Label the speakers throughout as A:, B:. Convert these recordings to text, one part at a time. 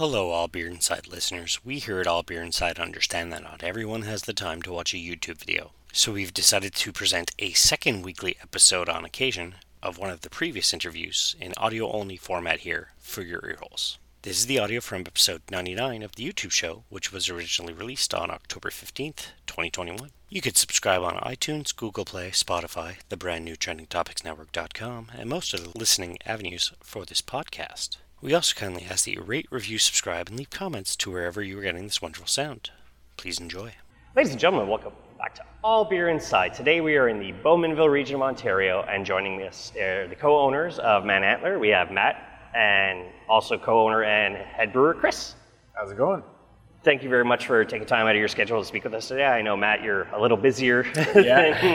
A: Hello, All Beer Inside listeners. We here at All Beer Inside understand that not everyone has the time to watch a YouTube video. So we've decided to present a second weekly episode on occasion of one of the previous interviews in audio only format here for your earholes. This is the audio from episode 99 of the YouTube show, which was originally released on October 15th, 2021. You could subscribe on iTunes, Google Play, Spotify, the brand new trendingtopicsnetwork.com, and most of the listening avenues for this podcast. We also kindly ask that you rate, review, subscribe, and leave comments to wherever you are getting this wonderful sound. Please enjoy.
B: Ladies and gentlemen, welcome back to All Beer Inside. Today we are in the Bowmanville region of Ontario, and joining us are the co-owners of Manantler. We have Matt and also co-owner and head brewer Chris.
C: How's it going?
B: Thank you very much for taking time out of your schedule to speak with us today. I know Matt, you're a little busier than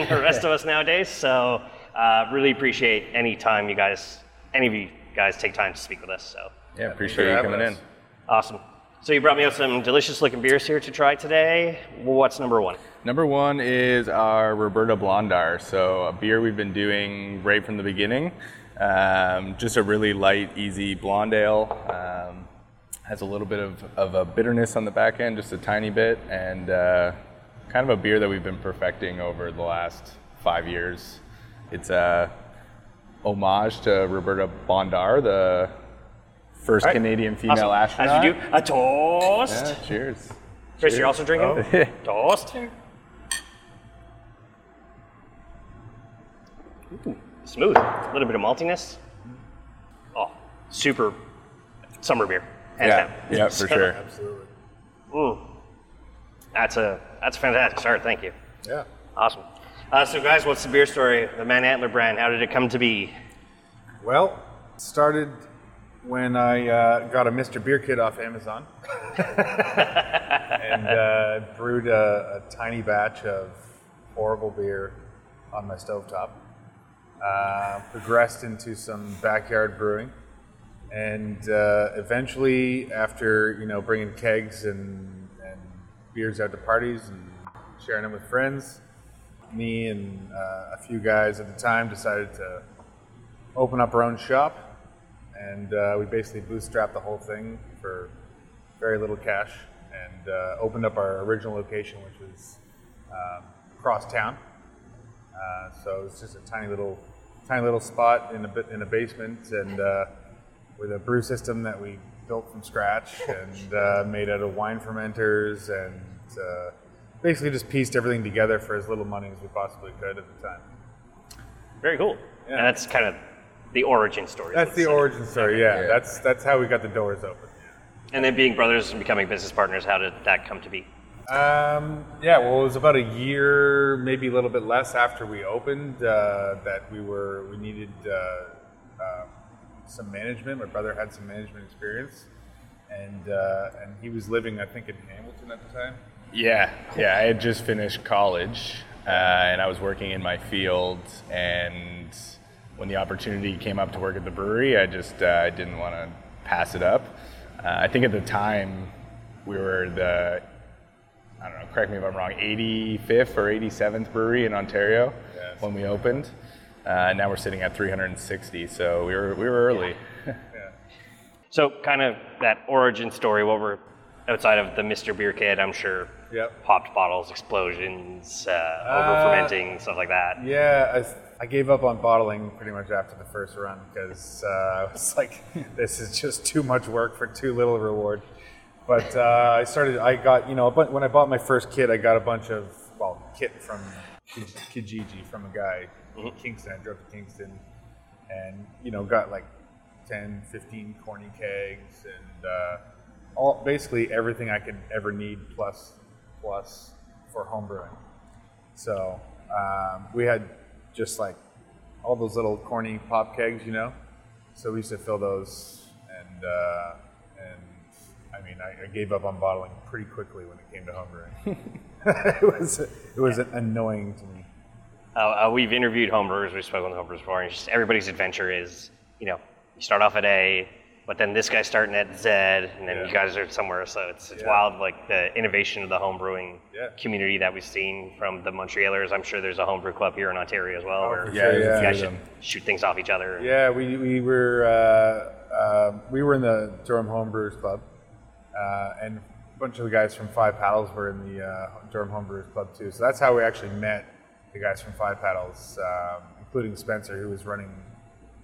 B: the rest of us nowadays, so uh, really appreciate any time you guys, any of you guys, take time to speak with us. So
D: Yeah, appreciate you coming in.
B: awesome. So you brought me out some delicious looking beers here to try today. What's number one?
D: Number one is our Roberta Blondar. So a beer we've been doing right from the beginning. Um, just a really light, easy blonde ale. Um, has a little bit of, of a bitterness on the back end, just a tiny bit, and uh, kind of a beer that we've been perfecting over the last five years. It's a homage to Roberta Bondar, the first
B: All right.
D: Canadian female
B: Awesome.
D: astronaut.
B: As you do, a toast.
D: Yeah, cheers.
B: Chris, you're also drinking? Toast. Ooh, smooth. A little bit of maltiness. Oh, super summer beer. Hands
D: Yeah,
B: down.
D: yeah, for sure.
C: Absolutely.
B: Mm. That's a that's a fantastic start. Thank you.
C: Yeah.
B: Awesome. Uh, so, guys, what's the beer story? The Manantler brand. How did it come to be?
C: Well, started when I uh, got a Mr. Beer kit off Amazon and uh, brewed a, a tiny batch of horrible beer on my stovetop. Uh, progressed into some backyard brewing, and uh, eventually, after you know bringing kegs and, and beers out to parties and sharing them with friends, me and uh, a few guys at the time decided to open up our own shop, and uh, we basically bootstrapped the whole thing for very little cash, and uh, opened up our original location, which was um, across town. Uh, so it's just a tiny little, tiny little spot in a bit in a basement, and uh, with a brew system that we built from scratch and uh, made out of wine fermenters, and uh, basically just pieced everything together for as little money as we possibly could at the time.
B: Very cool.
C: Yeah.
B: And that's kind of the origin story.
C: That's the
B: say.
C: origin story. Yeah,
D: Yeah.
C: that's that's how we got the doors open.
B: And then being brothers and becoming business partners, how did that come to be?
C: Um, yeah, well, it was about a year, maybe a little bit less after we opened uh, that we were we needed uh, uh, some management. My brother had some management experience, and uh, and he was living, I think, in Hamilton at the time.
D: Yeah, yeah. I had just finished college, uh, and I was working in my field. And when the opportunity came up to work at the brewery, I just uh, I didn't want to pass it up. Uh, I think at the time we were the I don't know. Correct me if I'm wrong. 85th or 87th brewery in Ontario
C: Yes.
D: when we opened. Uh, now we're sitting at 360, so we were we were early. Yeah.
B: So, kind of that origin story. What were outside of the Mr. Beer Kid? I'm sure.
C: Yep.
B: Popped bottles, explosions, uh, over fermenting, stuff like that.
C: Yeah, I, I gave up on bottling pretty much after the first run because uh, I was like, this is just too much work for too little reward. But uh, I started, I got, you know, but when I bought my first kit, I got a bunch of, well, kit from Ki- Kijiji from a guy in Kingston. I drove to Kingston and, you know, got like 10, 15 corny kegs and uh, all, basically everything I could ever need plus, plus for home brewing. So um, we had just like all those little corny pop kegs, you know. So we used to fill those, and uh, and I mean, I, I gave up on bottling pretty quickly when it came to homebrewing. it was it was annoying to me.
B: Uh, uh, we've interviewed homebrewers, we've spoken with homebrewers before, and just everybody's adventure is, you know, you start off at A, but then this guy's starting at Z, and then
C: Yeah.
B: you guys are somewhere. So it's, it's
C: Yeah.
B: wild, like the innovation of the homebrewing
C: Yeah.
B: community that we've seen from the Montrealers. I'm sure there's a homebrew club here in Ontario as well,
C: Oh,
B: where
D: Yeah,
C: sure,
D: there's a
C: yeah.
B: you guys should shoot things off each other.
C: Yeah, we, we were uh, uh, we were in the Durham Homebrewers Club, uh, and a bunch of the guys from Five Paddles were in the uh, Durham Homebrewers Club too. So that's how we actually met the guys from Five Paddles, um, including Spencer, who was running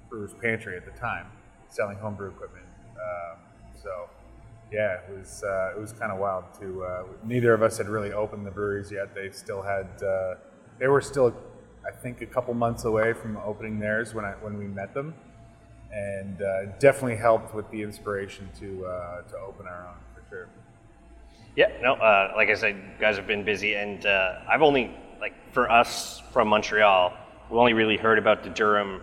C: Brewer's Pantry at the time, selling homebrew equipment. Um, so yeah, it was uh, it was kind of wild to. Uh, neither of us had really opened the breweries yet. They still had. Uh, they were still, I think, a couple months away from opening theirs when I when we met them, and uh, definitely helped with the inspiration to uh, to open our own for sure.
B: Yeah, no, uh, like I said, guys have been busy, and I've only, like, for us from Montreal, we only really heard about the Durham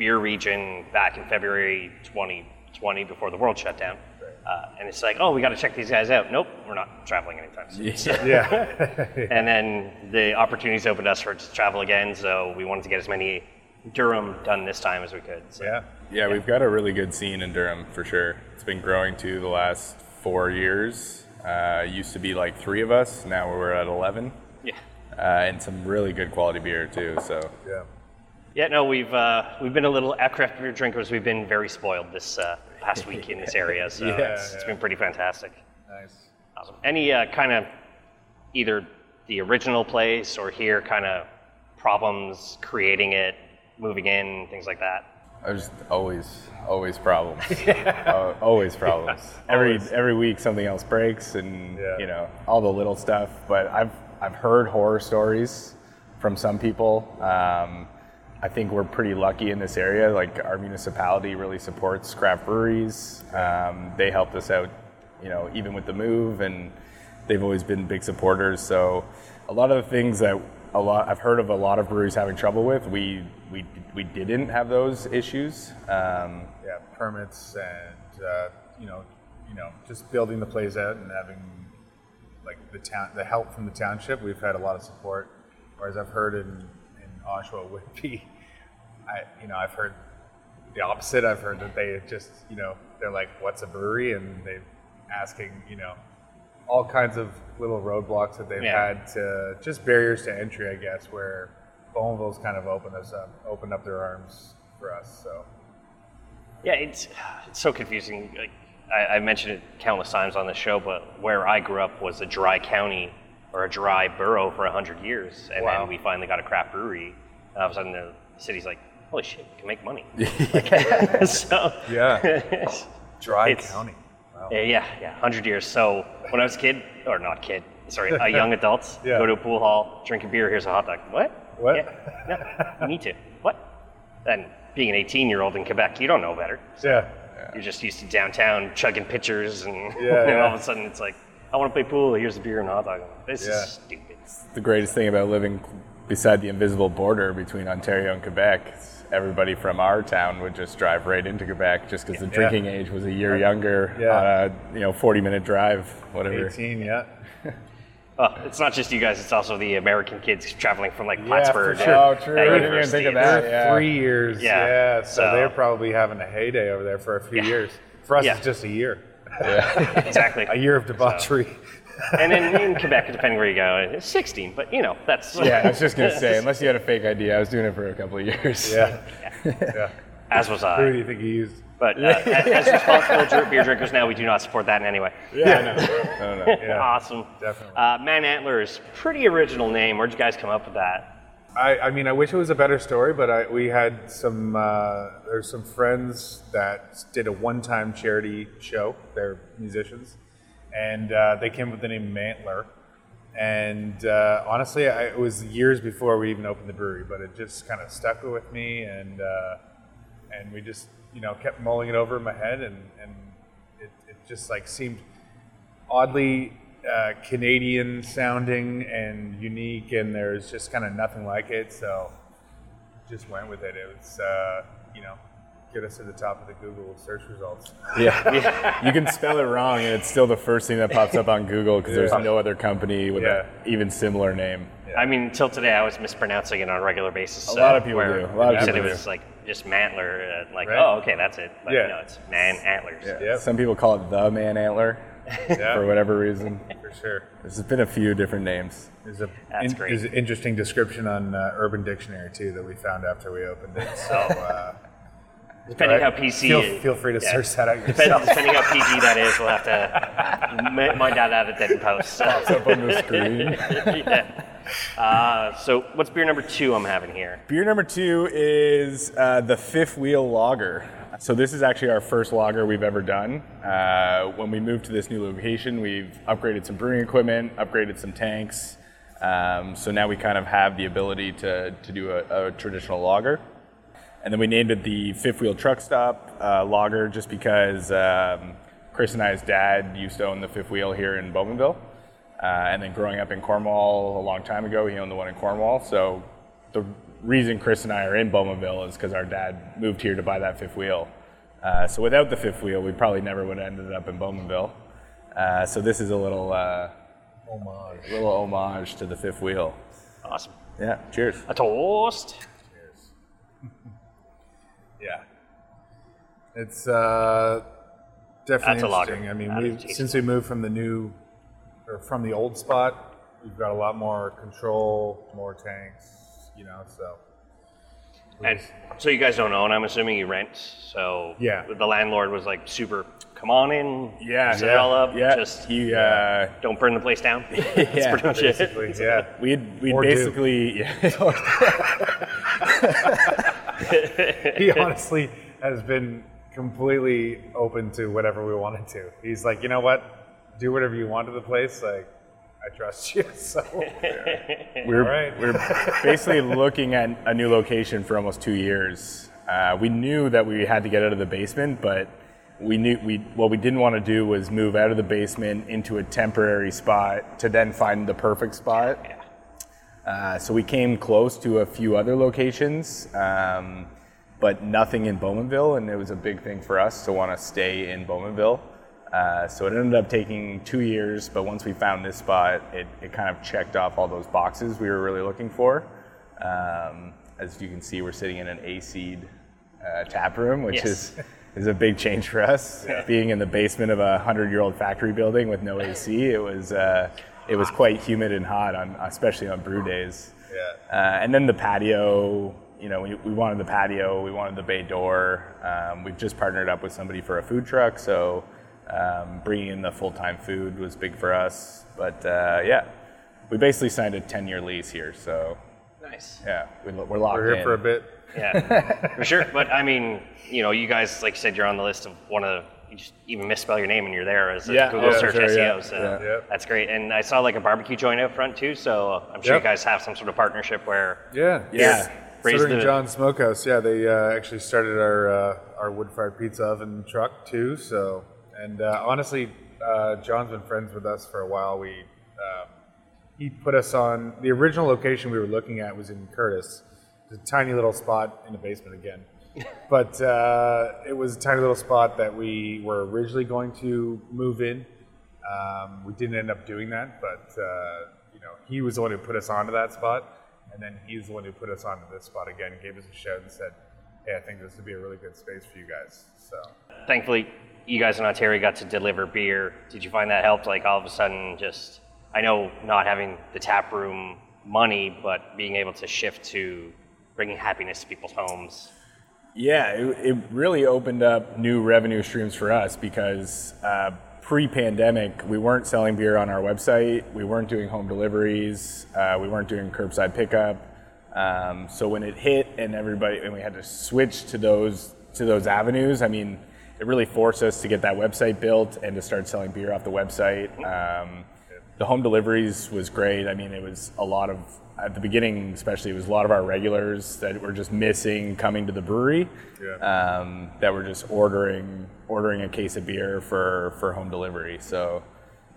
B: beer region back in February 2020 before the world shut down. Uh, and it's like, oh, we got to check these guys out. Nope, we're not traveling anytime soon.
C: Yeah,
B: And then the opportunities opened us for to travel again, so we wanted to get as many Durham done this time as we could. So.
C: yeah,
D: Yeah, we've got a really good scene in Durham for sure. It's been growing to the last four years. Uh, used to be like three of us. Now we're at 11.
B: Yeah.
D: Uh, and some really good quality beer too. So
C: yeah.
B: Yeah, no, we've uh, we've been a little at craft beer drinkers. We've been very spoiled this uh, past week in this area, so
C: Yeah,
B: it's, it's
C: yeah.
B: been pretty fantastic.
C: Nice.
B: Awesome. Any uh, kind of either the original place or here kind of problems creating it, moving in, things like that.
D: there's always, always problems. Uh, always problems. Every
C: Always.
D: every week something else breaks, and
C: Yeah.
D: you know all the little stuff. But I've I've heard horror stories from some people. Um, I think we're pretty lucky in this area. Like our municipality really supports craft breweries. Um, they helped us out, you know, even with the move, and they've always been big supporters. So a lot of the things that a lot I've heard of a lot of breweries having trouble with, we we we didn't have those issues. Um,
C: yeah, permits and uh, you know, you know, just building the place out and having like the town, the help from the township. We've had a lot of support. Whereas I've heard in in would be. I you know I've heard the opposite. I've heard that they just you know they're like, "What's a brewery?" and they're asking you know all kinds of little roadblocks that they've
B: Yeah.
C: had to just barriers to entry, I guess, where Bowmanville's kind of opened us up, opened up their arms for us. So.
B: Yeah, it's it's so confusing. Like I, I mentioned it countless times on the show, but where I grew up was a dry county or a dry borough for hundred years, and
C: Wow.
B: then we finally got a craft brewery. And all of a sudden, the city's like, "Holy shit, we can make money!" so
C: Yeah. Dry county. Wow.
B: Yeah, yeah, yeah, hundred years. So when I was a kid, or not kid, sorry, a young adult,
C: Yeah.
B: go to a pool hall, drink a beer. Here's a hot dog. What?
C: What?
B: Yeah, no, you need to. What? And being an 18-year-old in Quebec, you don't know better.
C: Yeah.
B: You're just used to downtown chugging pitchers, and,
C: Yeah,
B: and
C: yeah.
B: all of a sudden it's like, I want to play pool. Here's a beer and a hot dog. This
C: Yeah.
B: is stupid.
D: the greatest thing about living beside the invisible border between Ontario and Quebec. Everybody from our town would just drive right into Quebec just because the drinking age was a year younger
C: Yeah.
D: a you know 40 minute drive, whatever.
C: 18, yeah.
B: Well, it's not just you guys; it's also the American kids traveling from like Plattsburgh.
C: for sure.
D: Oh, true. I didn't even think of that. Yeah.
C: three years.
B: Yeah.
C: Yeah. So,
B: So-
C: they're probably having a heyday over there for a few
B: Yeah.
C: years. For us,
B: Yeah.
C: it's just a year.
B: Exactly.
C: A year of debauchery.
B: and then in Quebec, depending where you go, it's 16. But you know, that's
D: Yeah, I was just gonna say, unless you had a fake ID, I was doing it for a couple of years.
C: yeah. yeah.
B: as was I.
C: Who do
B: I.
C: you think you used?
B: But uh, as as responsible dr- beer drinkers now, we do not support that in any way.
D: Yeah, I know. I don't.
C: Yeah.
B: Awesome.
C: Definitely.
B: Uh, Manantlers, pretty original name. Where'd you guys come up with that?
C: I, I mean, I wish it was a better story, but I, we had some, uh, there's some friends that did a one-time charity show. They're musicians, and uh, they came with the name Mantler. And uh, honestly, I, it was years before we even opened the brewery, but it just kind of stuck with me, and uh, and we just, you know, kept mulling it over in my head, and and it, it just like seemed oddly uh, Canadian sounding and unique, and there's just kind of nothing like it. So just went with it. It was, uh, you know, get us to the top of the Google search results.
D: Yeah. you can spell it wrong, and it's still the first thing that pops up on Google because there's no other company with
C: Yeah.
D: an even similar name.
B: I mean, until today, I was mispronouncing it on a regular basis.
D: A
B: so
D: lot of people
B: where
D: do. A lot of
B: you said
D: people
B: it was like just Mantler, uh, like,
C: Right.
B: oh, okay, that's it. But
C: Yeah.
B: no, it's Man Antlers.
C: Yep.
D: Some people call it the man antler
C: Yeah,
D: for whatever reason.
C: for sure.
D: There's been a few different names.
C: There's a
B: That's great.
C: there's an interesting description on uh, Urban Dictionary too that we found after we opened it. So uh,
B: Depending
C: Right?
B: how PC.
C: Feel,
B: is-
C: feel free to
B: yeah.
C: search that out
B: Depending,
C: yourself.
B: depending how PG that is, we'll have to m- mind out at it in post. So.
D: Pops up on the screen.
B: yeah. Uh, so what's beer number two I'm having here?
D: Beer number two is uh, the Fifth Wheel Lager. So this is actually our first lager we've ever done. Uh, when we moved to this new location, we've upgraded some brewing equipment, upgraded some tanks. Um, so now we kind of have the ability to, to do a, a traditional lager. And then we named it the Fifth Wheel Truck Stop uh, Lager just because um, Chris and I's dad used to own the Fifth Wheel here in Bowmanville. Uh, and then growing up in Cornwall a long time ago, he owned the one in Cornwall. So the reason Chris and I are in Bowmanville is because our dad moved here to buy that Fifth Wheel. Uh, so without the Fifth Wheel, we probably never would have ended up in Bowmanville. Uh, so this is a little, uh,
C: Homage.
D: little homage to the Fifth Wheel.
B: Awesome.
D: Yeah, cheers.
B: A toast. Cheers.
C: yeah. It's uh, definitely
B: a
C: interesting. I mean, we since we moved from the new or from the old spot, we've got a lot more control, more tanks, you know. So
B: And so you guys don't own. I'm assuming you rent. So
C: Yeah.
B: the landlord was like super. Come on in.
D: Yeah,
B: set it all up.
D: Yeah,
B: Just
D: he, uh,
B: don't burn the place down. That's
D: Yeah,
B: pretty much it.
C: yeah.
D: We'd, we'd
C: Or do.
D: basically, yeah,
C: he honestly has been completely open to whatever we wanted to. He's like, you know what, do whatever you want to the place. Like, I trust you. So
D: we're,
C: All right.
D: we're basically looking at a new location for almost two years. Uh, we knew that we had to get out of the basement, but we knew we what we didn't want to do was move out of the basement into a temporary spot to then find the perfect spot. Uh, so we came close to a few other locations, um, but nothing in Bowmanville, and it was a big thing for us to want to stay in Bowmanville. Uh, so it ended up taking two years, but once we found this spot, it, it kind of checked off all those boxes we were really looking for. Um, as you can see, we're sitting in an AC uh, tap room, which
B: Yes.
D: is is a big change for us. Being in the basement of a hundred-year-old factory building with no AC, it was uh, it was quite humid and hot, on especially on brew days.
C: yeah,
D: Uh, and then the patio, you know, we, we wanted the patio, we wanted the bay door. Um, we've just partnered up with somebody for a food truck, so um, bringing in the full time food was big for us. But uh, yeah, we basically signed a 10 year lease here, so
B: Nice.
D: yeah, we, we're locked
C: we're here
D: in.
C: for a bit.
B: Yeah, for sure. But I mean, you know, you guys, like you said, you're on the list of one of. You just even misspell your name and you're there as a
D: Yeah,
B: Google
D: yeah,
B: search
D: sure,
B: SEO.
D: yeah,
B: So
D: yeah.
B: That's great. And I saw like a barbecue joint out front too. So I'm sure
C: Yep.
B: you guys have some sort of partnership where
C: Yeah,
D: Yeah.
B: Raise
C: Southern
B: the-
C: John Smokehouse. Yeah, they uh, actually started our uh, our wood fired pizza oven truck too. So, and uh, honestly, uh, John's been friends with us for a while. We um, he put us on the original location we were looking at was in Courtice, It's a tiny little spot in the basement again. but uh, it was a tiny little spot that we were originally going to move in. Um, we didn't end up doing that, but uh, you know, he was the one who put us onto that spot, and then he's the one who put us onto this spot again. Gave us a shout and said, "Hey, I think this would be a really good space for you guys." So
B: thankfully you guys in Ontario got to deliver beer. Did you find that helped? Like all of a sudden, just I know not having the tap room money, but being able to shift to bringing happiness to people's homes.
D: Yeah, it, it really opened up new revenue streams for us because uh, pre-pandemic we weren't selling beer on our website, we weren't doing home deliveries, uh, we weren't doing curbside pickup. Um, so when it hit and everybody and we had to switch to those to those avenues, I mean, it really forced us to get that website built and to start selling beer off the website. Um, the home deliveries was great. I mean, it was a lot of at the beginning, especially, it was a lot of our regulars that were just missing coming to the brewery.
C: Yeah.
D: Um, that were just ordering ordering a case of beer for for home delivery. So.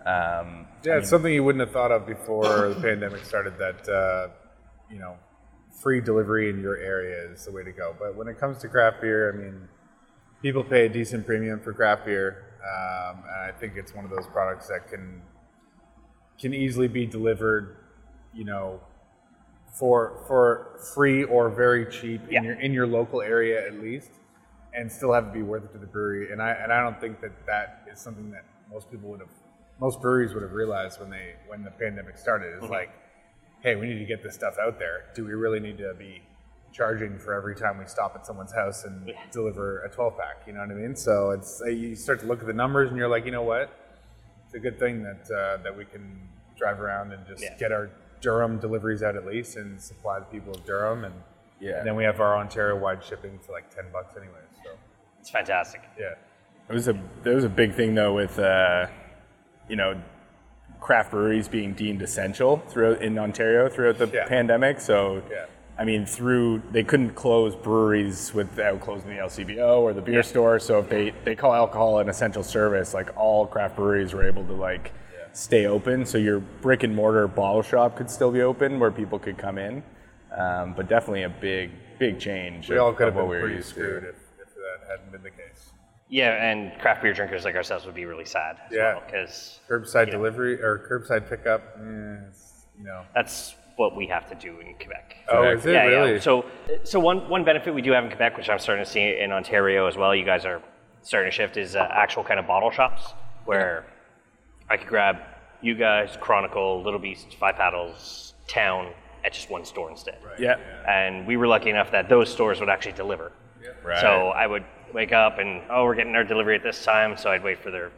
D: Um,
C: yeah, it's something you wouldn't have thought of before the pandemic started. That uh, you know, free delivery in your area is the way to go. But when it comes to craft beer, I mean, people pay a decent premium for craft beer, um, and I think it's one of those products that can can easily be delivered, you know, for for free or very cheap
B: Yeah.
C: in your in your local area at least, and still have it be worth it to the brewery. And I and I don't think that that is something that most people would have, most breweries would have realized when they when the pandemic started. It's like, hey, we need to get this stuff out there. Do we really need to be charging for every time we stop at someone's house and deliver a 12 pack. You know what I mean? So it's uh, you start to look at the numbers and you're like, you know what? It's a good thing that uh, that we can drive around and just
B: Yeah.
C: get our Durham deliveries out at least and supply the people of Durham and,
D: Yeah.
C: and then we have our Ontario wide shipping for like 10 bucks anyway. So
B: It's fantastic.
C: yeah.
D: It was a there was a big thing though with uh, you know craft breweries being deemed essential throughout in Ontario throughout the
C: Yeah.
D: pandemic. So
C: Yeah.
D: I mean, through they couldn't close breweries without closing the LCBO or the beer store. So if they they call alcohol an essential service, like all craft breweries were able to like stay open. So your brick and mortar bottle shop could still be open where people could come in. Um, but definitely a big big change.
C: We
D: of-
C: all could have been pretty screwed if, if that hadn't been the case.
B: Yeah, and craft beer drinkers like ourselves would be really sad.
C: Yeah.
B: Because
C: Curbside delivery or curbside pickup, eh, it's, you know.
B: that's what we have to do in Quebec.
C: Oh, is it
B: yeah,
C: really?
B: yeah. So, so one one benefit we do have in Quebec, which I'm starting to see in Ontario as well. You guys are starting to shift is uh, actual kind of bottle shops where I could grab you guys, Chronicle, Little Beast, Five Paddles, Town at just one store instead.
D: Yeah.
B: And we were lucky enough that those stores would actually deliver.
D: Right.
B: So I would wake up and oh, we're getting our delivery at this time. So I'd wait for their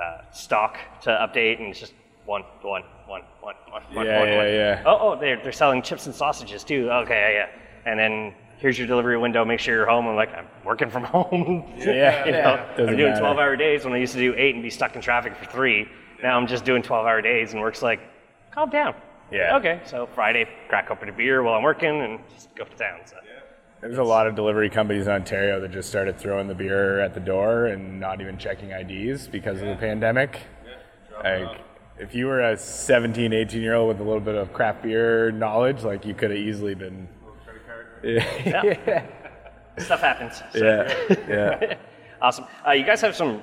B: uh, stock to update, and it's just one, one, one, one, one, one,
D: Yeah,
B: one,
D: yeah,
B: one.
D: yeah.
B: Oh, oh, they're they're selling chips and sausages too. Okay, yeah. And then here's your delivery window. Make sure you're home. I'm like, I'm working from home.
D: Yeah.
B: you know, I'm doing
D: matter.
B: 12 hour days when I used to do eight and be stuck in traffic for three. Now I'm just doing 12 hour days, and work's like, calm down.
D: Yeah.
B: Okay. So Friday, crack open a beer while I'm working and just go to town. So.
D: There's a lot of delivery companies in Ontario that just started throwing the beer at the door and not even checking IDs because of the pandemic. Like, if you were a 17, 18 year old with a little bit of craft beer knowledge, like you could have easily been. Yeah.
B: Stuff happens. So.
D: yeah. Yeah.
B: Awesome. Uh, you guys have some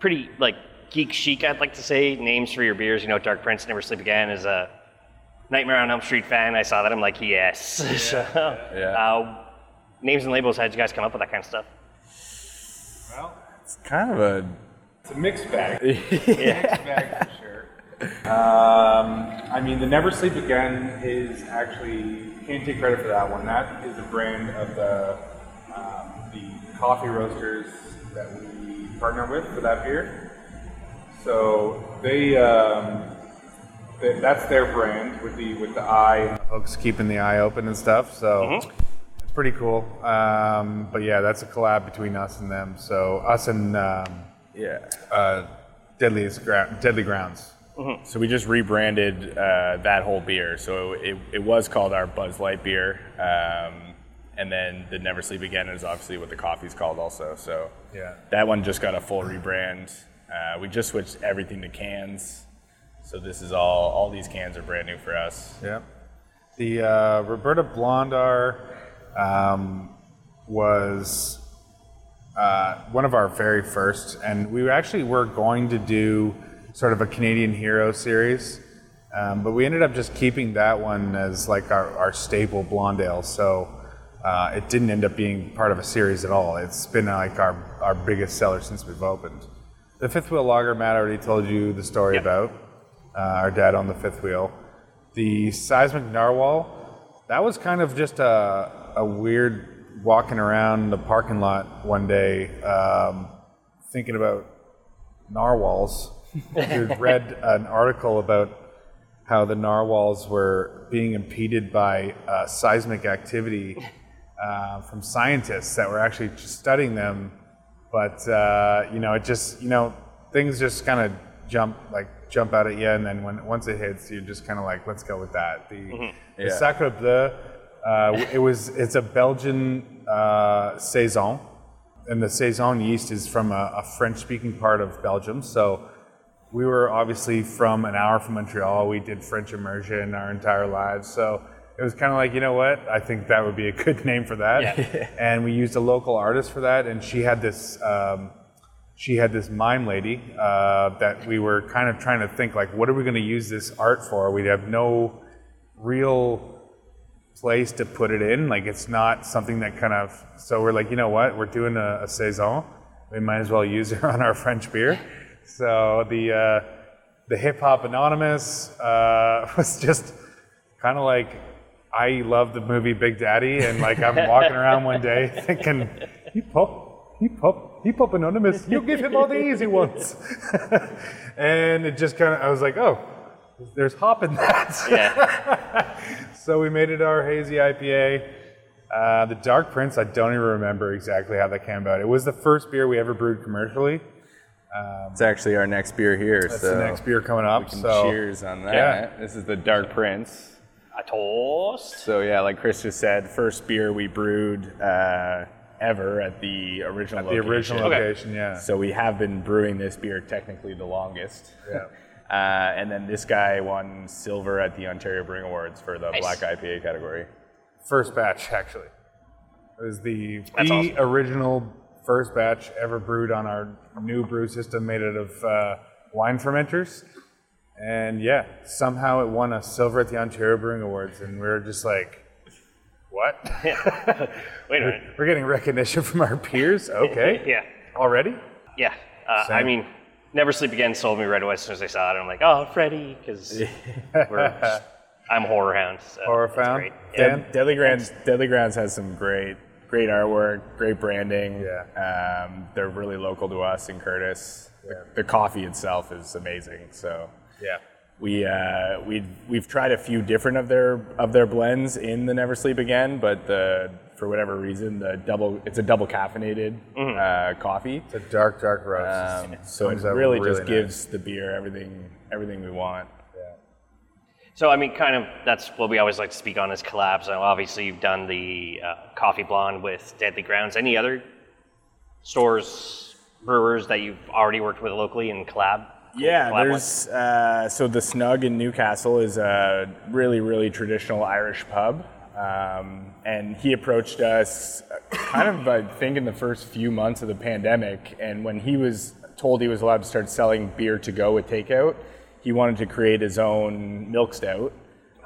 B: pretty like geek chic, I'd like to say, names for your beers. You know, Dark Prince, Never Sleep Again is a Nightmare on Elm Street fan. I saw that. I'm like, yes. so,
D: Yeah.
B: Uh, names and labels. How did you guys come up with that kind of stuff?
C: Well,
D: It's kind of a.
C: it's a mixed bag. yeah. mixed bag for sure. Um, I mean, the Never Sleep Again is actually can't take credit for that one. That is a brand of the um, the coffee roasters that we partner with for that beer. So they, um, they that's their brand with the with the eye hooks keeping the eye open and stuff. So. It's pretty cool. Um, but yeah, that's a collab between us and them. So us and um,
D: Yeah.
C: uh, Deadliest Gra- Deadly Grounds.
D: So we just rebranded uh, that whole beer. So it, it was called our Buzz Light beer. Um, and then the Never Sleep Again is obviously what the coffee's called also. So
C: Yeah.
D: that one just got a full rebrand. Uh, we just switched everything to cans. So this is all, all these cans are brand new for us.
C: Yeah. The uh, Roberta Blondar um, was uh, one of our very first, and we actually were going to do sort of a Canadian hero series, um, but we ended up just keeping that one as like our, our staple blonde ale. So uh, it didn't end up being part of a series at all. It's been like our, our biggest seller since we've opened. The fifth wheel lager, Matt already told you the story
B: Yep.
C: about. Uh, our dad on the fifth wheel. The seismic narwhal, that was kind of just a, a weird walking around the parking lot one day, um, thinking about narwhals. We'd read an article about how the narwhals were being impeded by uh, seismic activity uh, from scientists that were actually studying them. But uh, you know, it just you know things just kind of jump like jump out at you, and then when once it hits, you're just kind of like, let's go with that. The, the
D: Yeah.
C: Sacre Bleu, uh, it was it's a Belgian uh, saison, and the saison yeast is from a, a French-speaking part of Belgium. So we were obviously from an hour from Montreal. We did French immersion our entire lives. So it was kind of like, you know what? I think that would be a good name for that.
B: Yeah.
C: and we used a local artist for that. And she had this, um, she had this mime lady uh, that we were kind of trying to think like, what are we going to use this art for? We'd have no real place to put it in. Like it's not something that kind of. So we're like, you know what? We're doing a, a saison. We might as well use her on our French beer. So the uh, the hip hop anonymous uh, was just kind of like I love the movie Big Daddy, and like I'm walking around one day thinking, "You hop, you hop, hip hop anonymous. You give him all the easy ones." and it just kind of, I was like, "Oh, there's hop in that."
B: Yeah.
C: so we made it our hazy IPA. Uh, the Dark Prince, I don't even remember exactly how that came about. It was the first beer we ever brewed commercially.
D: It's actually our next beer here.
C: That's
D: so
C: the next beer coming up.
D: We can
C: so
D: cheers on that.
C: Yeah.
D: This is the Dark Prince.
B: A toast.
D: So yeah, like Chris just said, first beer we brewed uh, ever at the original at
C: the
D: location.
C: original
B: Okay.
C: location, yeah.
D: So we have been brewing this beer technically the longest.
C: yeah.
D: Uh, and then this guy won silver at the Ontario Brewing Awards for the
B: Nice.
D: black IPA category.
C: First batch, actually. It was the,
B: That's
C: the
B: awesome.
C: original first batch ever brewed on our new brew system made out of uh, wine fermenters. And yeah, somehow it won a silver at the Ontario Brewing Awards, and we were just like, what?
B: Wait a minute.
C: we're getting recognition from our peers? Okay.
B: Yeah.
C: Already?
B: Yeah. Uh, I mean, Never Sleep Again sold me right away as soon as I saw it. I'm like, oh, Freddy, because I'm horror hound. So
C: Horror
B: great.
C: Yeah.
B: Yeah.
D: Dead- Deadly Grounds, Deadly Grounds has some great, great artwork, great branding.
C: Yeah.
D: Um, they're really local to us in Courtice. The, the coffee itself is amazing. So
C: Yeah.
D: We uh, we we've tried a few different of their of their blends in the Never Sleep Again, but the for whatever reason the double it's a double caffeinated uh, coffee.
C: It's a dark, dark roast.
D: Um, so it really,
C: really
D: just
C: nice.
D: gives the beer everything everything we want.
B: So, I mean, kind of that's what we always like to speak on is collabs. Now, obviously, you've done the uh, Coffee Blonde with Deadly Grounds. Any other stores, brewers that you've already worked with locally and collab?
D: Yeah, there's uh, so the Snug in Newcastle is a really, really traditional Irish pub, um, and he approached us kind of I think in the first few months of the pandemic, and when he was told he was allowed to start selling beer to go with takeout, he wanted to create his own milk stout.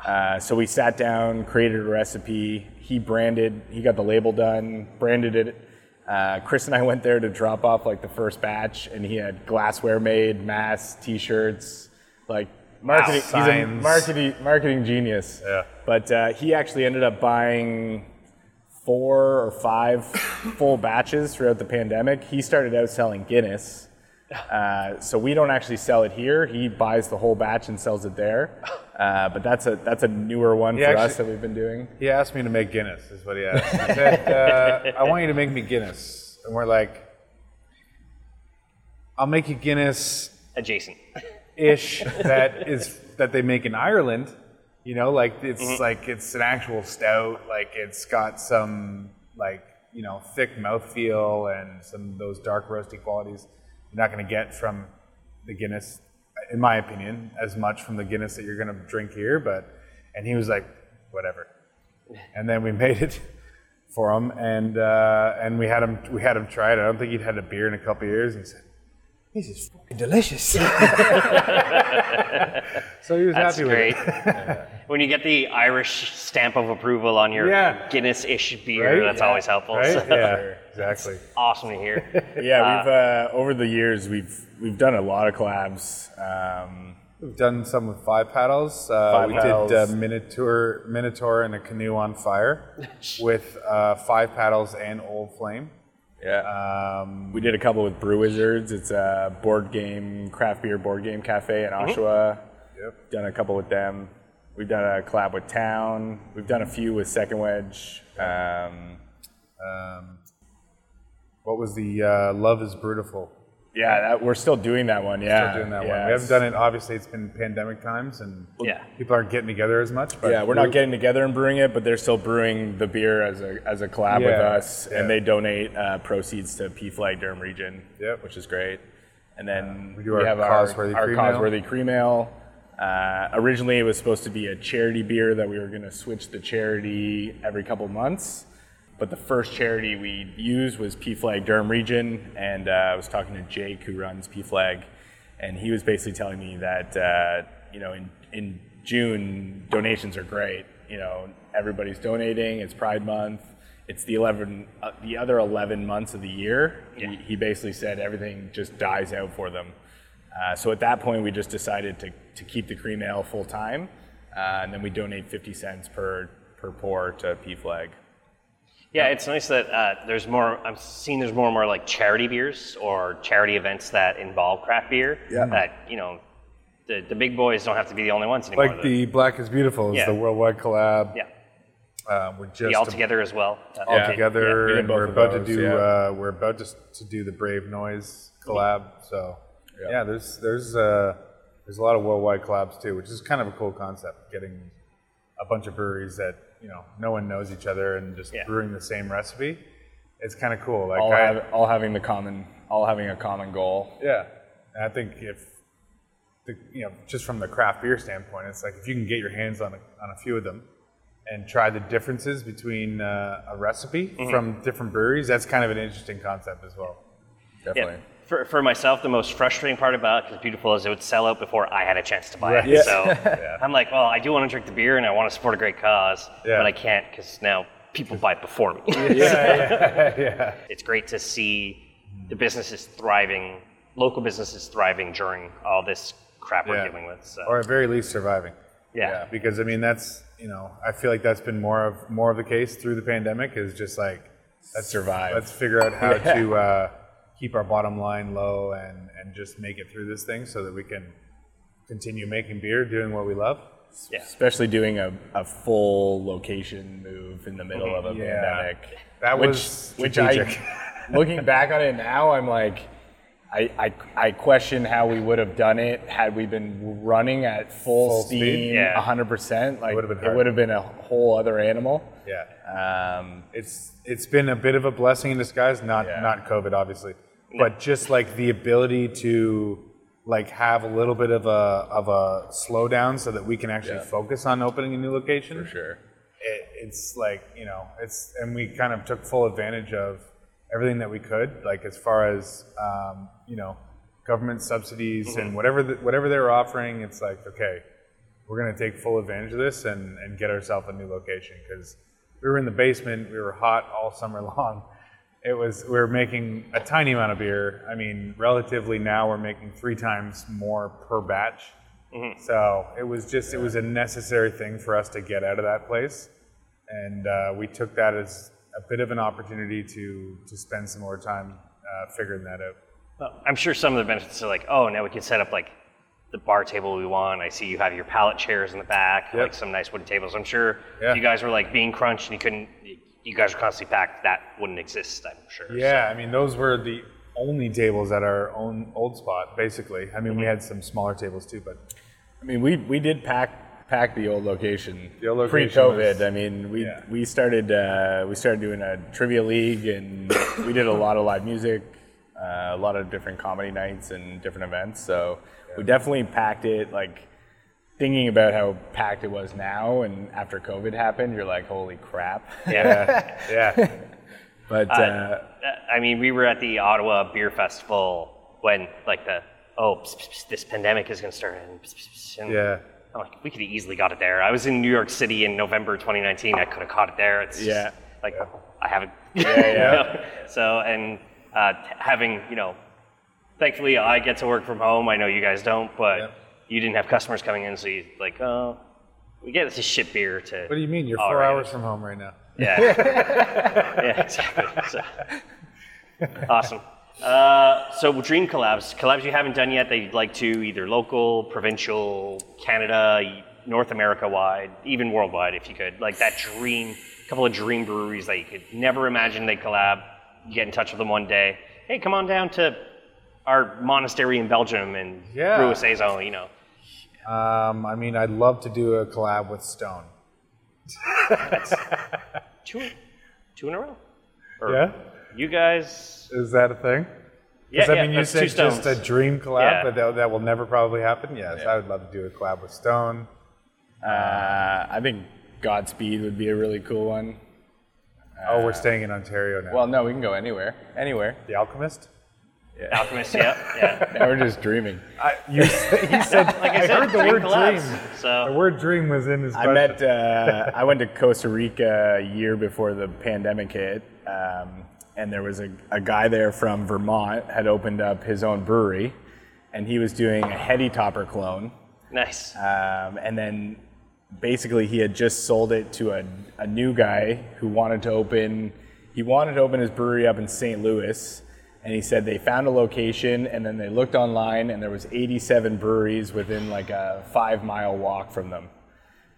D: Uh, so we sat down, created a recipe. He branded, he got the label done, branded it. Uh, Chris and I went there to drop off like the first batch, and he had glassware made, masks, T-shirts, like marketing. he's a marketing marketing genius.
C: Yeah.
D: But uh, he actually ended up buying four or five full batches throughout the pandemic. He started out selling Guinness. Uh, so we don't actually sell it here. He buys the whole batch and sells it there. Uh, but that's a that's a newer one
C: He
D: for
C: actually-
D: us that we've been doing.
C: He asked me to make Guinness, is what he asked. He said, uh, I want you to make me Guinness. And we're like, I'll make you Guinness
B: Adjacent.
C: ish that is that they make in Ireland. You know, like it's like it's an actual stout, like it's got some like, you know, thick mouthfeel and some of those dark roasty qualities you're not gonna get from the Guinness, in my opinion, as much from the Guinness that you're gonna drink here, but and he was like, whatever. And then we made it for him and uh, and we had him we had him try it. I don't think he'd had a beer in a couple years and he said, This is fucking delicious. so he was
B: That's
C: happy
B: great.
C: with it.
B: when you get the Irish stamp of approval on your
C: Yeah.
B: Guinness-ish beer,
C: Right?
B: that's
C: Yeah.
B: always helpful.
C: Right?
B: So,
C: Yeah, exactly.
B: Awesome to hear.
D: Yeah, we've uh, over the years we've we've done a lot of collabs. Um,
C: We've done some with five paddles. Uh,
D: Five
C: we
D: paddles.
C: did uh, Minotaur, Minotaur and a canoe on fire with uh, five paddles and Old Flame.
D: Yeah.
C: Um,
D: We did a couple with Brew Wizards. It's a board game, craft beer board game cafe in Oshawa.
C: Yep.
D: Done a couple with them. We've done a collab with Town. We've done a few with Second Wedge. Um,
C: um, what was the uh, Love is Brutiful?
D: Yeah, that, we're still doing that one. Yeah,
C: Still doing that
D: yeah,
C: one. We haven't done it. Obviously, it's been pandemic times, and
B: Yeah.
C: people aren't getting together as much. But
D: Yeah, we're not getting together and brewing it, but they're still brewing the beer as a as a collab with us,
C: yeah.
D: and they donate uh, proceeds to PFLAG Durham Region,
C: Yep.
D: which is great. And then
C: we do our
D: have
C: Causeworthy
D: our, our
C: Cream Ale.
D: Causeworthy Cream Ale. Uh, originally, it was supposed to be a charity beer that we were going to switch the charity every couple months. But the first charity we used was PFLAG Durham Region, and uh, I was talking to Jake, who runs PFLAG, and he was basically telling me that uh, you know in in June donations are great. You know everybody's donating. It's Pride Month. It's the eleven uh, the other eleven months of the year. He, he basically said everything just dies out for them. Uh, so at that point, we just decided to, to keep the cream ale full time, uh, and then we donate 50 cents per per pour to PFLAG.
B: Yeah, it's nice that uh, there's more. I'm seeing there's more and more like charity beers or charity events that involve craft beer.
C: Yeah.
B: That you know, the, the big boys don't have to be the only ones anymore.
C: Like the Black is Beautiful is
B: Yeah.
C: the worldwide collab.
B: yeah,
C: Uh, we're just
B: all together as well. Uh,
C: all
D: Yeah.
C: together,
D: Yeah, we did
C: and
D: both
C: we're
D: of
C: about to do
D: yeah.
C: uh, we're about to, s- to do the Brave Noise collab. So
D: Yeah.
C: yeah, there's there's uh, there's a lot of worldwide collabs too, which is kind of a cool concept. Getting a bunch of breweries that you know no one knows each other and just
B: Yeah.
C: brewing the same recipe. It's kind of cool. Like
D: All,
C: I,
D: have, all having the common, all having a common goal.
C: yeah, and I think if the, you know just from the craft beer standpoint, it's like if you can get your hands on a, on a few of them and try the differences between uh, a recipe
B: Mm-hmm.
C: from different breweries, that's kind of an interesting concept as well.
D: Definitely.
B: Yeah. For, for myself, the most frustrating part about it, 'cause beautiful, is it would sell out before I had a chance to buy
C: Right.
B: it.
C: Yeah.
B: So I'm like, well, I do want to drink the beer and I want to support a great cause,
C: Yeah.
B: but I can't because now people buy it before me.
C: yeah,
B: it's great to see the businesses thriving, local businesses thriving during all this crap we're dealing with. So.
C: or at very least surviving.
B: Yeah.
C: because I mean that's you know I feel like that's been more of more of the case through the pandemic is just like let's
D: Survive.
C: Let's figure out how to uh, keep our bottom line low and and just make it through this thing so that we can continue making beer, doing what we love.
B: yeah.
D: Especially doing a, a full location move in the middle of a.
C: Yeah.
D: pandemic.
C: That
D: which,
C: was
D: which I, looking back on it now, I'm like, I, I, I question how we would have done it had we been running at full,
C: Full speed?
B: Yeah.
D: 100%. Like,
C: been
D: it would have been a whole other animal.
C: Yeah.
D: Um,
C: it's it's been a bit of a blessing in disguise not
D: Yeah.
C: not covid obviously but just like the ability to like have a little bit of a of a slowdown so that we can actually
D: Yeah.
C: focus on opening a new location
D: for sure.
C: it, it's like you know it's and we kind of took full advantage of everything that we could like as far as um, you know government subsidies and whatever the, whatever they were offering it's like okay we're going to take full advantage of this and, and get ourselves a new location because we were in the basement we were hot all summer long it was we were making a tiny amount of beer i mean relatively now we're making three times more per batch so it was just it was a necessary thing for us to get out of that place and uh, we took that as a bit of an opportunity to to spend some more time uh, figuring that out
B: Well, I'm sure some of the benefits are like, oh, now we can set up like the bar table we want. I see you have your pallet chairs in the back,
C: Yep.
B: like some nice wooden tables. I'm sure
C: Yeah.
B: you guys were like being crunched and you couldn't, you guys were constantly packed, that wouldn't exist. I'm sure.
C: Yeah, I mean, those were the only tables at our own old spot, basically. I mean, we had some smaller tables too, but
D: I mean, we, we did pack pack the old location,
C: The old location
D: pre-COVID.
C: was-
D: I mean, we
C: yeah.
D: we started uh, we started doing a trivia league, and we did a lot of live music, uh, a lot of different comedy nights and different events. So we definitely packed it. Like thinking about how packed it was now, and after COVID happened, you're like, holy crap.
B: Yeah.
C: yeah,
D: But
B: Uh,
D: uh,
B: I mean, we were at the Ottawa Beer Festival when like the oh pss, pss, this pandemic is going to start, and, pss, and
C: yeah.
B: I'm like, we could have easily got it there. I was in New York City in November 2019. I could have caught it there. It's just,
D: Yeah.
B: like I haven't.
D: yeah. yeah.
B: so and uh, having you know, thankfully I get to work from home. I know you guys don't, but
C: Yep.
B: You didn't have customers coming in, so you like, oh, we get this shit beer to.
C: What do you mean? You're four hours from home right now.
B: Yeah. yeah, exactly. So, awesome. Uh, so dream collabs, collabs you haven't done yet that you'd like to, either local, provincial, Canada, North America wide, even worldwide if you could. Like that dream, a couple of dream breweries that you could never imagine they collab. You get in touch with them one day. Hey, come on down to our monastery in Belgium and
C: Yeah.
B: brew a saison. You know,
C: Um, I mean, I'd love to do a collab with Stone.
B: two, two in a row. Or
C: Yeah,
B: You guys.
C: is that a thing?
B: Yeah,
C: 'Cause, I
B: yeah,
C: mean, you
B: that's
C: said
B: two
C: just a dream collab,
B: Yeah.
C: but that, that will never probably happen. Yes,
D: Yeah.
C: I would love to do a collab with Stone.
D: uh, I think Godspeed would be a really cool one.
C: oh, we're staying in Ontario now.
D: Well, no, we can go anywhere, anywhere.
C: the Alchemist.
B: Alchemist, yeah, yeah.
D: Now we're just dreaming.
C: I, you, said, you said
B: Like I,
C: I
B: said,
C: heard the word
B: collabs.
C: dream.
B: So
C: The word dream was in his.
D: I
C: question.
D: met. Uh, I went to Costa Rica a year before the pandemic hit, um, and there was a, a guy there from Vermont had opened up his own brewery, and he was doing a Heady Topper clone.
B: nice.
D: Um, and then basically he had just sold it to a, a new guy who wanted to open he wanted to open his brewery up in St. Louis and he said they found a location and then they looked online and there was 87 breweries within like a 5 mile walk from them.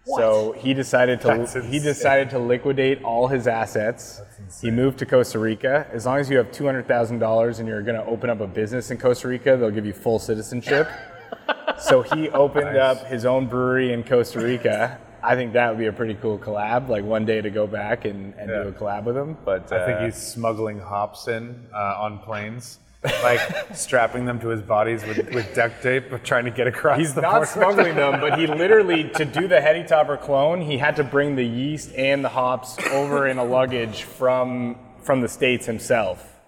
D: what? So he decided to
C: That's
D: he
C: insane.
D: decided to liquidate all his assets. He moved to Costa Rica. As long as you have two hundred thousand dollars and you're going to open up a business in Costa Rica, they'll give you full citizenship. so he opened
C: Nice.
D: up his own brewery in Costa Rica. I think that would be a pretty cool collab. Like one day to go back and, and
C: Yeah.
D: do a collab with him. But
C: I think
D: uh,
C: he's smuggling hops in uh, on planes, like strapping them to his bodies with, with duct tape, trying to get across
D: He's
C: the
D: not
C: border.
D: smuggling them, but he literally, to do the Heady Topper clone, he had to bring the yeast and the hops over in a luggage from from the states himself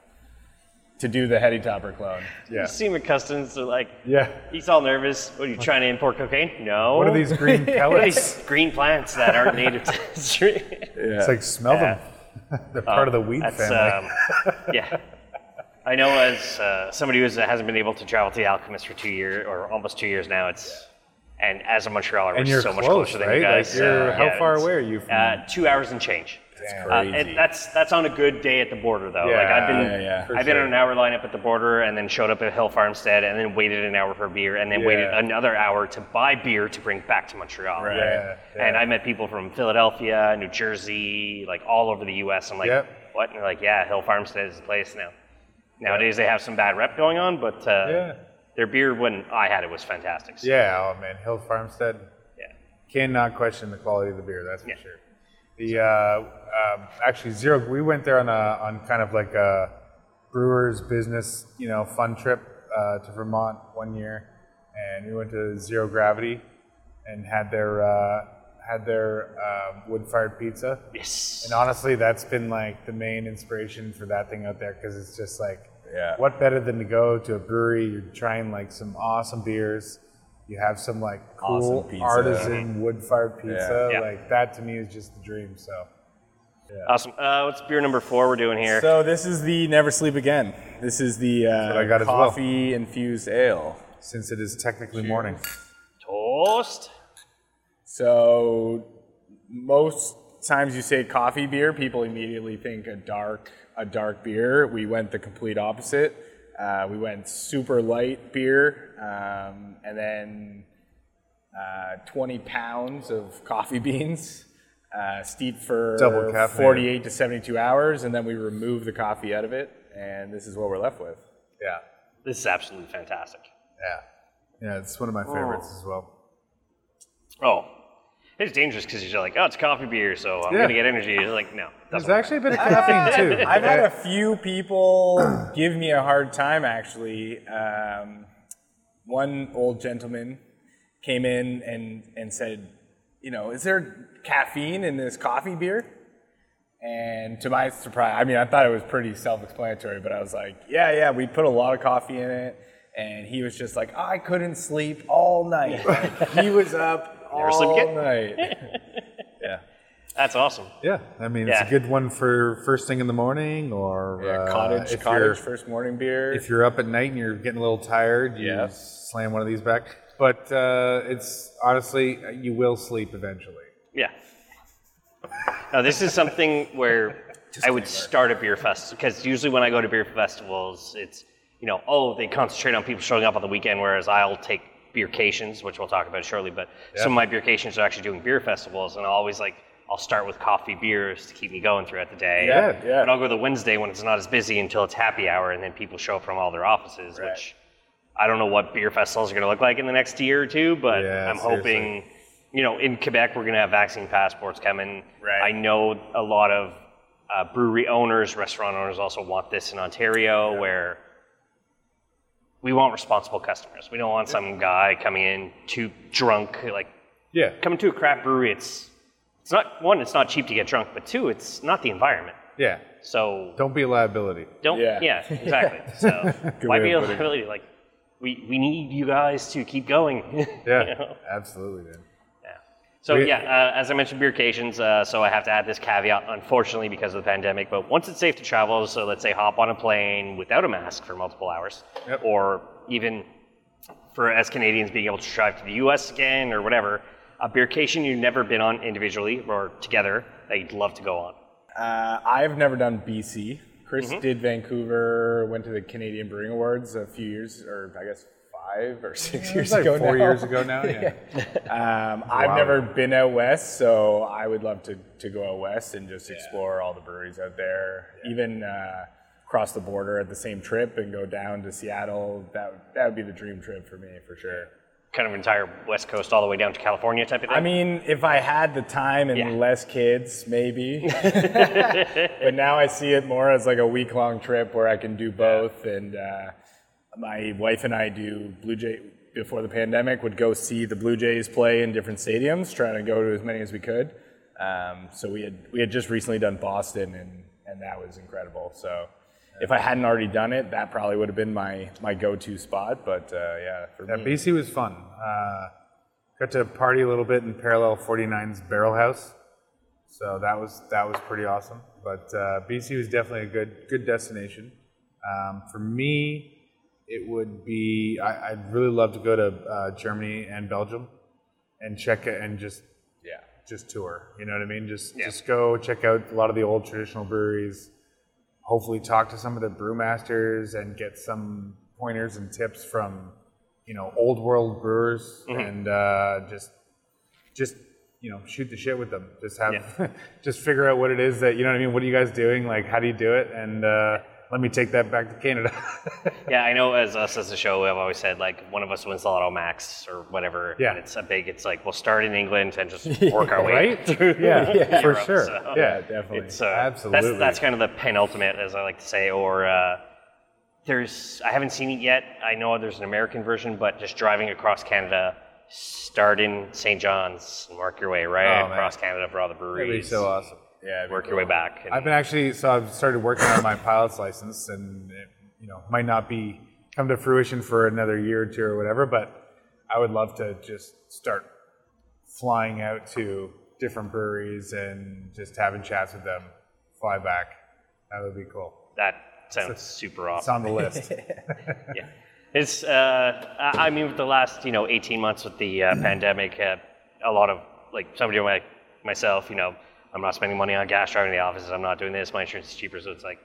D: to do the Heady Topper clone.
C: Yeah.
B: You see him at customs, they're like,
C: Yeah.
B: he's all nervous. What are you trying to import cocaine? No.
C: What are these green
B: What are
C: pellets?
B: these green plants that aren't native to the street?
C: It's like smell them. They're part of the weed
B: That's
C: family.
B: um, yeah. I know as uh, somebody who hasn't been able to travel to the Alchemist for two years or almost two years now, it's and as a Montrealer, we're
C: And you're
B: so much
C: close,
B: closer than
C: right?
B: you
C: Like,
B: guys.
C: you're- how
B: yeah,
C: far
B: it's,
C: away are you from-
B: Uh, two hours and change.
C: Damn.
B: Uh,
D: Crazy.
B: and that's that's on a good day at the border though.
C: Yeah,
B: like I've been
D: yeah, yeah,
B: I've been
C: sure.
B: on an hour lineup at the border and then showed up at Hill Farmstead and then waited an hour for beer and then waited another hour to buy beer to bring back to Montreal.
D: Right.
C: Yeah, yeah.
B: And I met people from Philadelphia, New Jersey, like all over the U.S. I'm like,
C: Yep.
B: what? And they're like, yeah, Hill Farmstead is the place now. Nowadays they have some bad rep going on, but uh,
C: Yeah.
B: their beer when I had it was fantastic. So,
C: Yeah, oh man, Hill Farmstead
B: yeah.
C: cannot question the quality of the beer. That's for
B: Yeah.
C: sure. The uh, um, actually zero. We went there on a on kind of like a brewers business, you know, fun trip uh, to Vermont one year, and we went to Zero Gravity and had their uh, had their um, wood fired pizza.
B: Yes.
C: And honestly, that's been like the main inspiration for that thing out there because it's just like,
D: Yeah.
C: what better than to go to a brewery? You're trying like some awesome beers. You have some like cool
D: Awesome
C: artisan wood fired pizza.
B: Yeah.
C: Like that to me is just the dream. So
B: Awesome. Uh, what's beer number four we're doing here?
D: So this is the Never Sleep Again. This is the
C: what I
D: uh,
C: got as well.
D: coffee infused ale.
C: since it is technically morning,
B: Toast.
D: So most times you say coffee beer, people immediately think a dark a dark beer. We went the complete opposite. Uh, we went super light beer, um, and then uh, 20 pounds of coffee beans, uh, steeped for
C: Double caffeinated.
D: 48 to 72 hours, and then we remove the coffee out of it, and this is what we're left with.
C: yeah,
B: This is absolutely fantastic.
C: yeah, yeah. It's one of my favorites as well.
B: Oh, it's dangerous because you're like, oh, it's coffee beer, so I'm
C: Yeah.
B: gonna get energy. You're like, no,
C: There's
B: doesn't.
C: actually a bit of caffeine too.
D: I've had a few people give me a hard time actually. Um, one old gentleman came in and, and said, you know, is there caffeine in this coffee beer? And to my surprise, I mean, I thought it was pretty self explanatory, but I was like, yeah, yeah, we put a lot of coffee in it. And he was just like, I couldn't sleep all night. Like, he was up
B: Never
D: all
B: sleep again?
D: night. yeah.
B: That's awesome.
C: Yeah, I mean it's a good one for first thing in the morning or
D: Yeah,
C: uh,
D: cottage,
C: if
D: cottage
C: you're
D: first morning beer.
C: if you're up at night and you're getting a little tired, you
D: Yeah.
C: slam one of these back. But uh, it's honestly, you will sleep eventually.
B: Yeah. Now this is something where I would start a beer festival because usually when I go to beer festivals, it's you know, oh, they concentrate on people showing up on the weekend, whereas I'll take beercations, which we'll talk about shortly. But some of my beercations are actually doing beer festivals, and I'll always like I'll start with coffee beers to keep me going throughout the day.
D: Yeah, yeah.
B: And I'll go the Wednesday when it's not as busy until it's happy hour, and then people show up from all their offices, which I don't know what beer festivals are going to look like in the next year or two, but
C: Yeah,
B: I'm
C: seriously.
B: hoping, you know, in Quebec we're going to have vaccine passports coming.
D: Right.
B: I know a lot of uh, brewery owners, restaurant owners also want this in Ontario, where we want responsible customers. We don't want some guy coming in too drunk, like
C: Yeah,
B: coming to a crap brewery. It's it's not one, it's not cheap to get drunk, but two, it's not the environment.
C: yeah.
B: So
C: Don't be a liability.
B: don't
D: Yeah.
B: yeah, exactly. So why be a liability? Like we we need you guys to keep going.
C: Yeah,
B: You know?
C: absolutely, man. Yeah.
B: So
C: We-
B: yeah, uh, as I mentioned, beercations. Uh, so I have to add this caveat, unfortunately, because of the pandemic. But once it's safe to travel, so let's say hop on a plane without a mask for multiple hours,
C: Yep.
B: or even for as Canadians being able to drive to the U.S. again or whatever, a beercation you've never been on individually or together that you'd love to go on?
D: Uh, I've never done BC. Chris
B: Mm-hmm.
D: did Vancouver, went to the Canadian Brewing Awards a few years, or I guess five or six
C: It
D: years
C: like
D: ago
C: four
D: now.
C: years ago now. Yeah.
D: Um, I've never been out west, so I would love to, to go out west and just explore all the breweries out there. Even uh, cross the border at the same trip and go down to Seattle. That that would be the dream trip for me for sure.
B: Kind of entire West Coast all the way down to California type of thing?
D: I mean, if I had the time and
B: Yeah.
D: less kids, maybe. but now I see it more as like a week long trip where I can do both. And uh, my wife and I do Blue Jay before the pandemic would go see the Blue Jays play in different stadiums, trying to go to as many as we could. Um, so we had we had just recently done Boston, and and that was incredible. So. If I hadn't already done it, that probably would have been my, my go-to spot. But uh, yeah, for
C: Yeah,
D: me,
C: BC was fun. Uh, got to party a little bit in Parallel 49's Barrel House, so that was that was pretty awesome. But uh, BC was definitely a good good destination. Um, for me, it would be I, I'd really love to go to uh, Germany and Belgium and check it and just
D: yeah.
C: just tour. You know what I mean? Just just go check out a lot of the old traditional breweries. Hopefully, talk to some of the brewmasters and get some pointers and tips from you know old world brewers and uh, just just you know shoot the shit with them. Just have just figure out what it is that you know what I mean. What are you guys doing? Like, how do you do it? And uh, let me take that back to Canada.
B: Yeah, I know as us as a show, I've always said like one of us wins the Lotto Max or whatever.
C: Yeah.
B: It's a big. It's like we'll start in England and just work our way
C: right?
B: through.
C: yeah, for
B: Europe,
C: sure.
B: so-
C: yeah,
D: definitely.
B: It's uh,
C: Absolutely.
B: That's that's kind of the penultimate, as I like to say. Or uh, there's I haven't seen it yet. I know there's an American version, but just driving across Canada, start in St. John's and work your way right
C: Oh, man.
B: across Canada for all the breweries.
C: That'd be so awesome.
D: Yeah, it'd be
B: Work your way back. and-
C: I've been actually so I've started working on my pilot's license, and it, you know might not be come to fruition for another year or two or whatever, but I would love to just start flying out to different breweries and just having chats with them, fly back. That would be cool.
B: that sounds super awesome.
C: It's
B: awesome.
C: on the list.
B: yeah. It's, uh, I I mean, with the last, you know, 18 months with the uh, pandemic, uh, a lot of, like, somebody like myself, you know, I'm not spending money on gas driving to the offices, I'm not doing this, my insurance is cheaper, so it's like,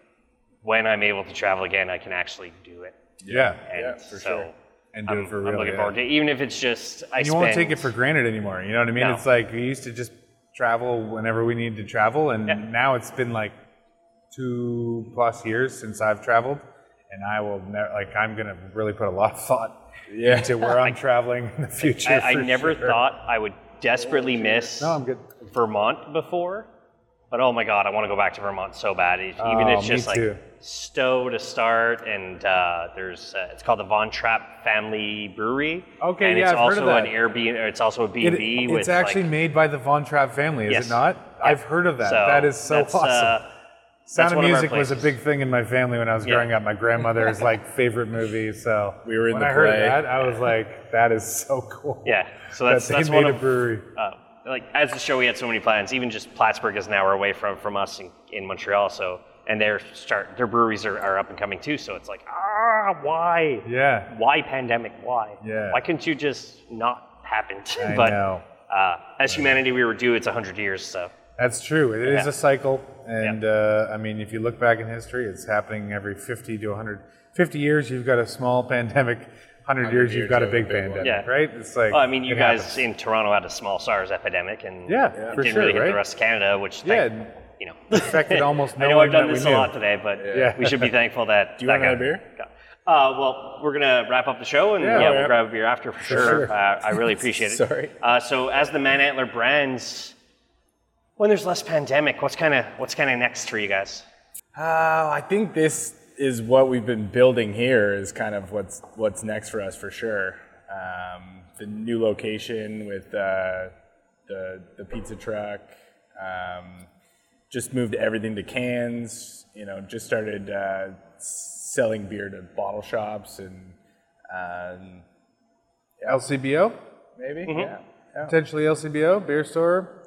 B: when I'm able to travel again, I can actually do it.
C: yeah,
B: And
D: Yeah, for
B: so
D: sure.
C: and do
B: I'm,
C: it for real.
B: I'm looking
C: yeah.
B: forward to it, even if it's just, I
C: you
B: spend,
C: won't take it for granted anymore. You know what I mean?
B: No.
C: It's like we used to just travel whenever we needed to travel, and
B: Yeah.
C: now it's been like two plus years since I've traveled, and I will never like I'm gonna really put a lot of thought
D: Yeah.
C: into where I'm traveling in the future.
B: I, I
C: for
B: never
C: sure.
B: thought I would desperately miss
C: No, I'm good.
B: Vermont before, but oh my god, I want to go back to Vermont so bad. Even
C: Oh,
B: it's
C: me
B: just like
C: too.
B: Stowe to start, and uh, there's uh, it's called the Von Trapp Family Brewery.
C: Okay,
B: and
C: yeah,
B: it's
C: I've heard
B: also
C: of
B: an
C: that.
B: Airbnb. Or it's also a B
C: It-
B: and B with
C: it's actually
B: like,
C: made by the Von Trapp family, is
B: Yes.
C: it not? I've heard of that. that is so
B: that's,
C: awesome.
B: Uh,
C: Sound of
B: one of
C: Music was a big thing in my family when I was
B: Yeah.
C: growing up. My grandmother's like favorite movie. So
D: We were in
C: when
D: the
C: I heard that, I was like, "That is so cool."
B: yeah, so
C: that
B: that's
C: they
B: that's one
C: a
B: of
C: brewery.
B: uh, like as the show we had so many plans. Even just Plattsburgh is an hour away from from us in, in Montreal. So and their start their breweries are, are up and coming too. So it's like ah why
C: Yeah,
B: why pandemic? Why?
C: Yeah.
B: Why couldn't you just not happened?
C: I
B: but
C: know.
B: Uh, as humanity, we were due. It's hundred years. So
C: That's true. It is
B: Yeah.
C: a cycle, and uh, I mean, if you look back in history, it's happening every 50 to 100. 50 years, you've got a small pandemic. 100 years, you've got a big
D: a big
C: pandemic,
B: Yeah.
C: right? It's like
B: well, I mean, you guys
C: happens.
B: in Toronto had a small SARS epidemic, and
C: Yeah,
B: it
C: for
B: didn't
C: sure,
B: really hit
C: right?
B: the rest of Canada, which
C: Yeah.
B: thank- you know
C: affected almost no
B: I know I've done this a lot today, but
C: Yeah.
B: we should be thankful that.
D: Do you
B: that
D: want another beer?
B: got- Uh, well, we're gonna wrap up the show, and
C: Yeah,
B: yeah, we'll grab a beer after for sure.
C: sure.
B: Uh, I really appreciate it.
D: Sorry.
B: Uh, so, as the Manantler brands, when there's less pandemic, what's kind of what's kind of next for you guys?
D: Uh, I think this is what we've been building here. Is kind of what's what's next for us for sure. Um, the new location with uh, the the pizza truck. Um, just moved everything to cans. You know, just started uh, selling beer to bottle shops and um,
C: LCBO,
D: maybe
B: Mm-hmm.
D: yeah. yeah.
C: potentially LCBO, beer store.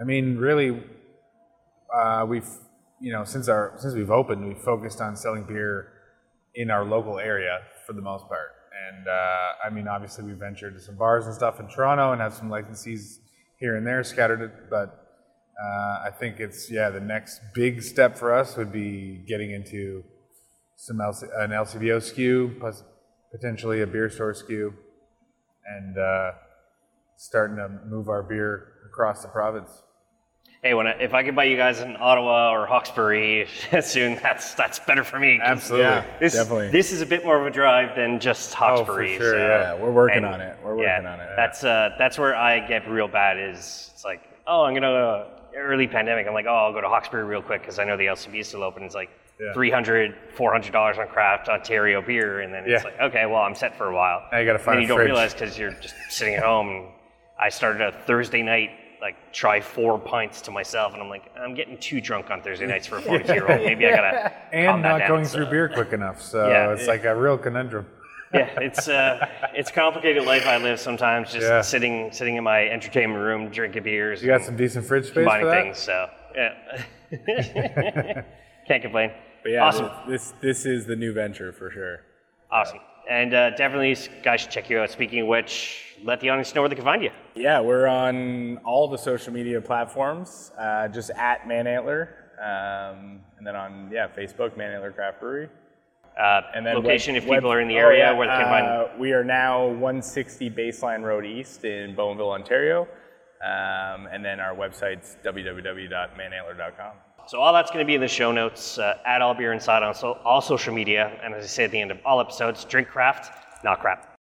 C: I mean, really, uh, we've you know since our since we've opened, we've focused on selling beer in our local area for the most part, And uh, I mean, obviously, we ventured to some bars and stuff in Toronto and have some licensees here and there scattered. But uh, I think it's yeah, the next big step for us would be getting into some LC, an LCBO SKU, plus potentially a beer store SKU, and uh, starting to move our beer across the province.
B: Hey, when I, if I could buy you guys in Ottawa or Hawkesbury soon, that's that's better for me.
C: Absolutely.
D: Yeah.
B: This,
D: Definitely.
B: this is a bit more of a drive than just Hawkesbury.
C: sure,
B: so-
C: yeah.
D: Yeah, we're working
B: and-
D: on it. We're
B: yeah,
D: working on it.
B: That's uh, that's where I get real bad. Is it's like, oh, I'm gonna uh, early pandemic. I'm like, oh, I'll go to Hawkesbury real quick because I know the LCB is still open. It's like
C: Yeah.
B: 300 400 dollars on craft Ontario beer, and then it's
C: Yeah.
B: like, okay, well, I'm set for a while.
C: Now you gotta
B: And
C: find
B: then
C: a
B: you don't
C: fridge.
B: realize because you're just sitting at home. I started a Thursday night. Like try four pints to myself, and I'm like, I'm getting too drunk on Thursday nights for a 42 year old. Maybe I gotta
C: And not
B: down.
C: going
B: So-
C: through beer quick enough, so
B: Yeah.
C: it's like a real conundrum.
B: yeah, it's uh, it's complicated life I live sometimes. Just
C: Yeah.
B: sitting sitting in my entertainment room, drinking beers,
C: You got some decent fridge space for that.
B: things. So yeah, can't complain.
D: But yeah,
B: awesome,
D: This this is the new venture for sure.
B: awesome, and uh, definitely guys should check you out. Speaking of which, let the audience know where they can find you.
D: Yeah, we're on all the social media platforms, uh, just at Manantler, um, and then on yeah Facebook Manantler Craft Brewery.
B: Uh,
D: And then
B: location
D: web-
B: if people
D: web-
B: are in the
D: oh,
B: area
D: yeah,
B: where they can find.
D: uh, We are now 160 Baseline Road East in Bowmanville, Ontario, um, and then our website's www.manantler.com.
B: So all that's going to be in the show notes. Uh, at all beer inside on so, all social media, and as I say at the end of all episodes, drink craft, not crap.